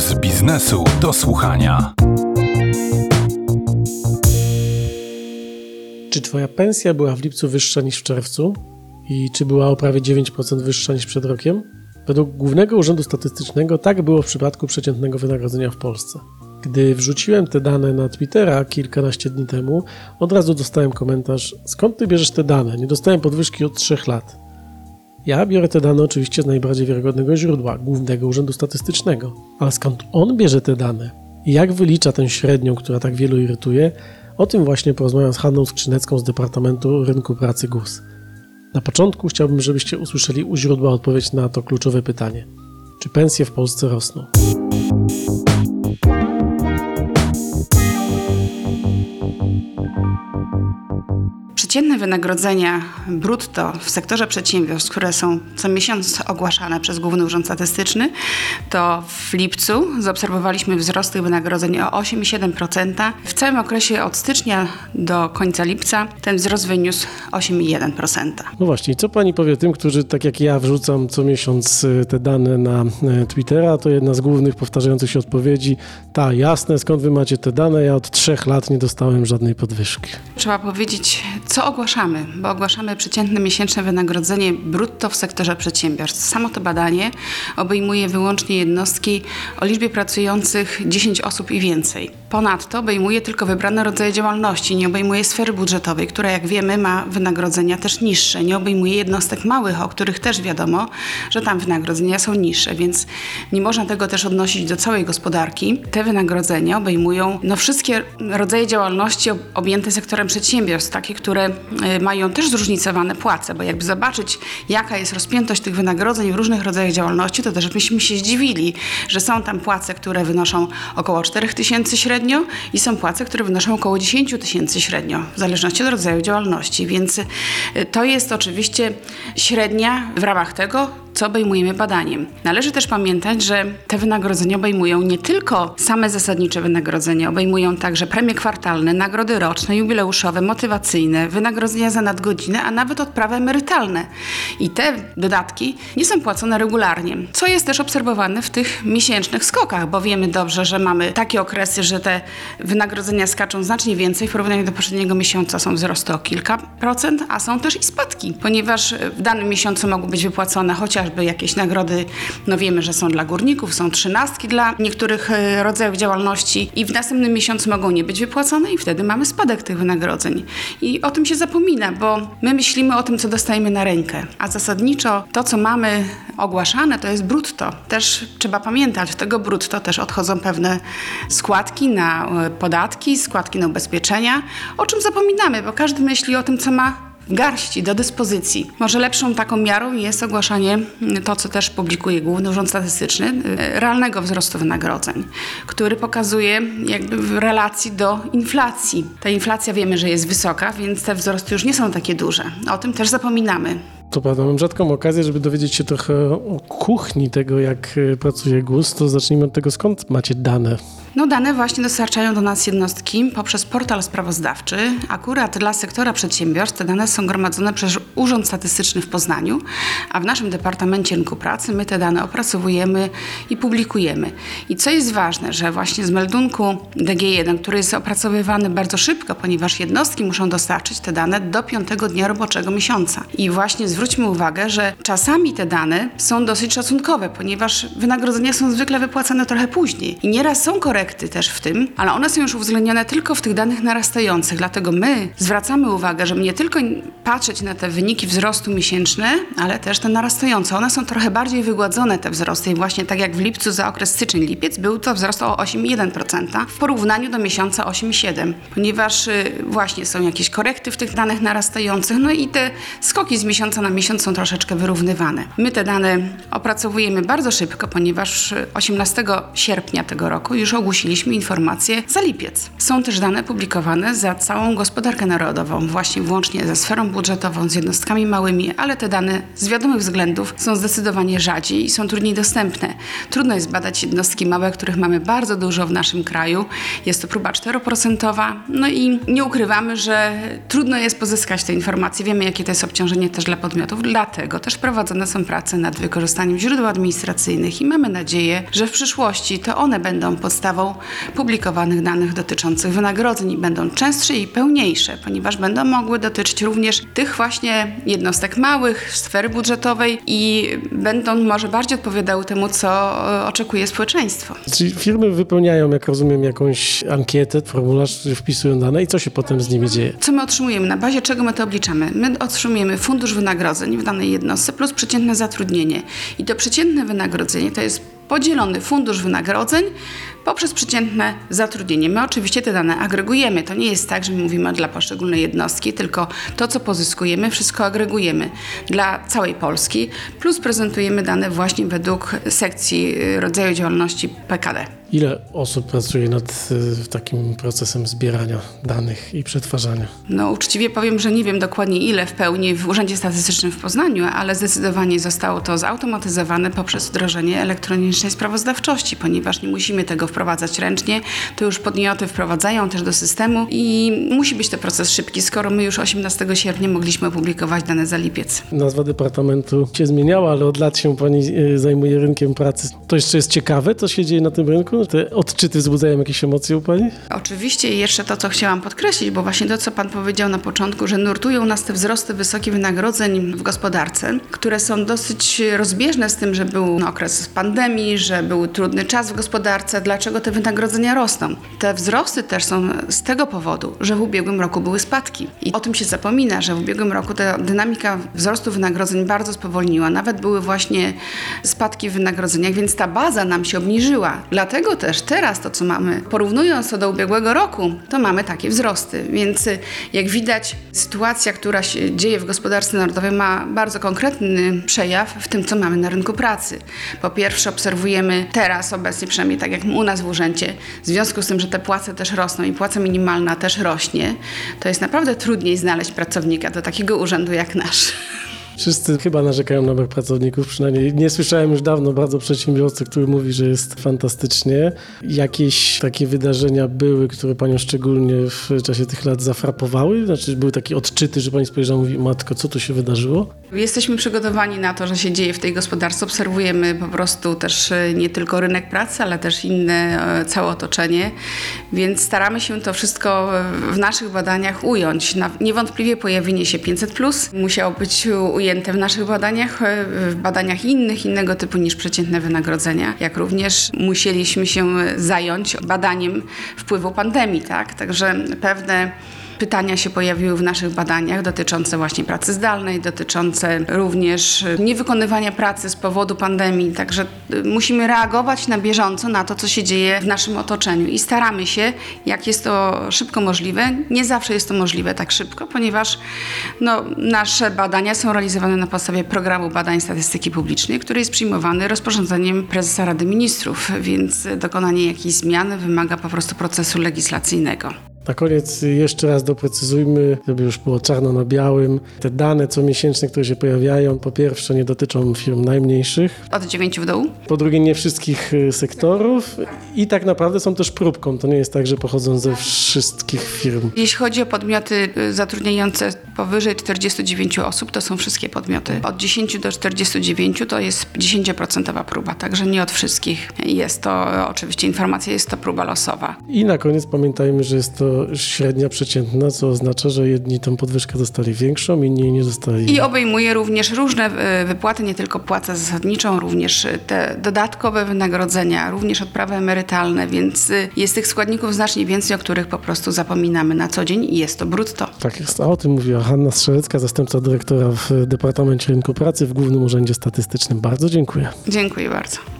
z biznesu do słuchania. Czy Twoja pensja była w lipcu wyższa niż w czerwcu? I czy była o prawie 9% wyższa niż przed rokiem? Według Głównego Urzędu Statystycznego tak było w przypadku przeciętnego wynagrodzenia w Polsce. Gdy wrzuciłem te dane na Twittera kilkanaście dni temu, od razu dostałem komentarz: Skąd ty bierzesz te dane? Nie dostałem podwyżki od 3 lat. Ja biorę te dane oczywiście z najbardziej wiarygodnego źródła Głównego Urzędu Statystycznego. Ale skąd on bierze te dane? I jak wylicza tę średnią, która tak wielu irytuje? O tym właśnie porozmawiam z Hanną Skrzynecką z Departamentu Rynku Pracy GUS. Na początku chciałbym, żebyście usłyszeli u źródła odpowiedź na to kluczowe pytanie. Czy pensje w Polsce rosną? Przeciętne wynagrodzenia brutto w sektorze przedsiębiorstw, które są co miesiąc ogłaszane przez Główny Urząd Statystyczny, to w lipcu zaobserwowaliśmy wzrost tych wynagrodzeń o 8,7%. W całym okresie od stycznia do końca lipca ten wzrost wyniósł 8,1%. No właśnie, co pani powie tym, którzy tak jak ja wrzucam co miesiąc y, te dane na y, Twittera, to jedna z głównych powtarzających się odpowiedzi, ta jasne, skąd wy macie te dane, ja od trzech lat nie dostałem żadnej podwyżki. Trzeba powiedzieć, co ogłaszamy, bo ogłaszamy przeciętne miesięczne wynagrodzenie brutto w sektorze przedsiębiorstw. Samo to badanie obejmuje wyłącznie jednostki o liczbie pracujących 10 osób i więcej. Ponadto obejmuje tylko wybrane rodzaje działalności, nie obejmuje sfery budżetowej, która jak wiemy ma wynagrodzenia też niższe. Nie obejmuje jednostek małych, o których też wiadomo, że tam wynagrodzenia są niższe, więc nie można tego też odnosić do całej gospodarki. Te wynagrodzenia obejmują no, wszystkie rodzaje działalności objęte sektorem przedsiębiorstw, takie, które y, mają też zróżnicowane płace, bo jakby zobaczyć, jaka jest rozpiętość tych wynagrodzeń w różnych rodzajach działalności, to też byśmy się zdziwili, że są tam płace, które wynoszą około 4 tysięcy średnio i są płace, które wynoszą około 10 tysięcy średnio, w zależności od rodzaju działalności. Więc y, to jest oczywiście średnia w ramach tego, co obejmujemy badaniem. Należy też pamiętać, że te wynagrodzenia obejmują nie tylko same zasadnicze wynagrodzenia, obejmują także premie kwartalne, nagrody roczne, jubileuszowe, motywacyjne, wynagrodzenia za nadgodziny, a nawet odprawy emerytalne. I te dodatki nie są płacone regularnie, co jest też obserwowane w tych miesięcznych skokach, bo wiemy dobrze, że mamy takie okresy, że te wynagrodzenia skaczą znacznie więcej w porównaniu do poprzedniego miesiąca są wzrosty o kilka procent, a są też i spadki, ponieważ w danym miesiącu mogą być wypłacone chociaż chociażby jakieś nagrody, no wiemy, że są dla górników, są trzynastki dla niektórych e, rodzajów działalności i w następnym miesiącu mogą nie być wypłacone i wtedy mamy spadek tych wynagrodzeń. I o tym się zapomina, bo my myślimy o tym, co dostajemy na rękę, a zasadniczo to, co mamy ogłaszane, to jest brutto. Też trzeba pamiętać, w tego brutto też odchodzą pewne składki na e, podatki, składki na ubezpieczenia, o czym zapominamy, bo każdy myśli o tym, co ma garści do dyspozycji. Może lepszą taką miarą jest ogłaszanie, mm, to co też publikuje Główny Urząd Statystyczny, y, realnego wzrostu wynagrodzeń, który pokazuje jakby w relacji do inflacji. Ta inflacja wiemy, że jest wysoka, więc te wzrosty już nie są takie duże. O tym też zapominamy. To prawda, mam rzadką okazję, żeby dowiedzieć się trochę o kuchni tego, jak y, pracuje GUS, to zacznijmy od tego, skąd macie dane no dane właśnie dostarczają do nas jednostki poprzez portal sprawozdawczy. Akurat dla sektora przedsiębiorstw te dane są gromadzone przez Urząd Statystyczny w Poznaniu, a w naszym Departamencie Rynku Pracy my te dane opracowujemy i publikujemy. I co jest ważne, że właśnie z meldunku DG1, który jest opracowywany bardzo szybko, ponieważ jednostki muszą dostarczyć te dane do piątego dnia roboczego miesiąca. I właśnie zwróćmy uwagę, że czasami te dane są dosyć szacunkowe, ponieważ wynagrodzenia są zwykle wypłacane trochę później. I nieraz są korekty korekty też w tym, ale one są już uwzględnione tylko w tych danych narastających. Dlatego my zwracamy uwagę, żeby nie tylko patrzeć na te wyniki wzrostu miesięczne, ale też te narastające. One są trochę bardziej wygładzone, te wzrosty. I właśnie tak jak w lipcu za okres styczeń-lipiec był to wzrost o 8,1% w porównaniu do miesiąca 8,7%, ponieważ y, właśnie są jakieś korekty w tych danych narastających, no i te skoki z miesiąca na miesiąc są troszeczkę wyrównywane. My te dane opracowujemy bardzo szybko, ponieważ 18 sierpnia tego roku już ogłosiliśmy ogłosiliśmy informacje za lipiec. Są też dane publikowane za całą gospodarkę narodową, właśnie włącznie ze sferą budżetową, z jednostkami małymi, ale te dane z wiadomych względów są zdecydowanie rzadziej i są trudniej dostępne. Trudno jest badać jednostki małe, których mamy bardzo dużo w naszym kraju. Jest to próba 4%, no i nie ukrywamy, że trudno jest pozyskać te informacje. Wiemy, jakie to jest obciążenie też dla podmiotów, dlatego też prowadzone są prace nad wykorzystaniem źródeł administracyjnych i mamy nadzieję, że w przyszłości to one będą podstawą publikowanych danych dotyczących wynagrodzeń i będą częstsze i pełniejsze, ponieważ będą mogły dotyczyć również tych właśnie jednostek małych, sfery budżetowej i będą może bardziej odpowiadały temu, co e, oczekuje społeczeństwo. Czyli firmy wypełniają, jak rozumiem, jakąś ankietę, formularz, wpisują dane i co się potem z nimi dzieje? Co my otrzymujemy? Na bazie czego my to obliczamy? My otrzymujemy fundusz wynagrodzeń w danej jednostce plus przeciętne zatrudnienie. I to przeciętne wynagrodzenie to jest podzielony fundusz wynagrodzeń poprzez przeciętne zatrudnienie. My oczywiście te dane agregujemy. To nie jest tak, że my mówimy dla poszczególnej jednostki, tylko to, co pozyskujemy, wszystko agregujemy dla całej Polski, plus prezentujemy dane właśnie według sekcji y, rodzaju działalności PKD. Ile osób pracuje nad y, takim procesem zbierania danych i przetwarzania? No uczciwie powiem, że nie wiem dokładnie ile w pełni w Urzędzie Statystycznym w Poznaniu, ale zdecydowanie zostało to zautomatyzowane poprzez wdrożenie elektronicznej sprawozdawczości, ponieważ nie musimy tego wprowadzać ręcznie, to już podmioty wprowadzają też do systemu i musi być to proces szybki, skoro my już 18 sierpnia mogliśmy opublikować dane za lipiec. Nazwa departamentu się zmieniała, ale od lat się pani y, zajmuje rynkiem pracy. To jeszcze jest ciekawe, co się dzieje na tym rynku? Te odczyty wzbudzają jakieś emocje u pani? Oczywiście i jeszcze to, co chciałam podkreślić, bo właśnie to, co Pan powiedział na początku, że nurtują nas te wzrosty wysokich wynagrodzeń w gospodarce, które są dosyć rozbieżne z tym, że był okres pandemii, że był trudny czas w gospodarce. Dlaczego te wynagrodzenia rosną? Te wzrosty też są z tego powodu, że w ubiegłym roku były spadki. I o tym się zapomina, że w ubiegłym roku ta dynamika wzrostu wynagrodzeń bardzo spowolniła. Nawet były właśnie spadki w wynagrodzeniach, więc ta baza nam się obniżyła. Dlatego też teraz to, co mamy, porównując to do ubiegłego roku, to mamy takie wzrosty. Więc y, jak widać, sytuacja, która się dzieje w gospodarce narodowej ma bardzo konkretny przejaw w tym, co mamy na rynku pracy. Po pierwsze, obserwujemy teraz obecnie, przynajmniej tak jak u nas w urzędzie, w związku z tym, że te płace też rosną i płaca minimalna też rośnie, to jest naprawdę trudniej znaleźć pracownika do takiego urzędu jak nasz. Wszyscy chyba narzekają na brak pracowników, przynajmniej nie słyszałem już dawno bardzo przedsiębiorcy, który mówi, że jest fantastycznie. Jakieś takie wydarzenia były, które panią szczególnie w czasie tych lat zafrapowały? Znaczy były takie odczyty, że pani spojrzała i mówi, matko, co tu się wydarzyło? Jesteśmy przygotowani na to, że się dzieje w tej gospodarce. Obserwujemy po prostu też e, nie tylko rynek pracy, ale też inne, e, całe otoczenie, więc staramy się to wszystko e, w naszych badaniach ująć. Niewątpliwie pojawienie się 500 musiało być ujęte w naszych badaniach, e, w badaniach innych, innego typu niż przeciętne wynagrodzenia, jak również musieliśmy się zająć badaniem wpływu pandemii, tak? Także pewne Pytania się pojawiły w naszych badaniach dotyczące właśnie pracy zdalnej, dotyczące również y, niewykonywania pracy z powodu pandemii. Także y, musimy reagować na bieżąco na to, co się dzieje w naszym otoczeniu i staramy się, jak jest to szybko możliwe. Nie zawsze jest to możliwe tak szybko, ponieważ no, nasze badania są realizowane na podstawie programu badań statystyki publicznej, który jest przyjmowany rozporządzeniem prezesa Rady Ministrów, więc dokonanie jakiejś zmiany wymaga po prostu procesu legislacyjnego. Na koniec jeszcze raz doprecyzujmy, żeby już było czarno na białym. Te dane comiesięczne, które się pojawiają, po pierwsze nie dotyczą firm najmniejszych, Od 9 w dół? po drugie nie wszystkich y, sektorów i tak naprawdę są też próbką. To nie jest tak, że pochodzą ze wszystkich firm. Jeśli chodzi o podmioty y, zatrudniające powyżej 49 osób, to są wszystkie podmioty. Od 10 do 49 to jest 10% próba, także nie od wszystkich. Jest to oczywiście informacja, jest to próba losowa. I na koniec pamiętajmy, że jest to średnia przeciętna, co oznacza, że jedni tą podwyżkę dostali większą, inni nie dostali. I obejmuje również różne y, wypłaty, nie tylko płacę zasadniczą, również y, te dodatkowe wynagrodzenia, również odprawy emerytalne, więc y, jest tych składników znacznie więcej, o których po prostu zapominamy na co dzień i jest to brutto. Tak jest, a o tym mówiła Hanna Strzelecka, zastępca dyrektora w Departamencie Rynku Pracy w Głównym Urzędzie Statystycznym. Bardzo dziękuję. Dziękuję bardzo.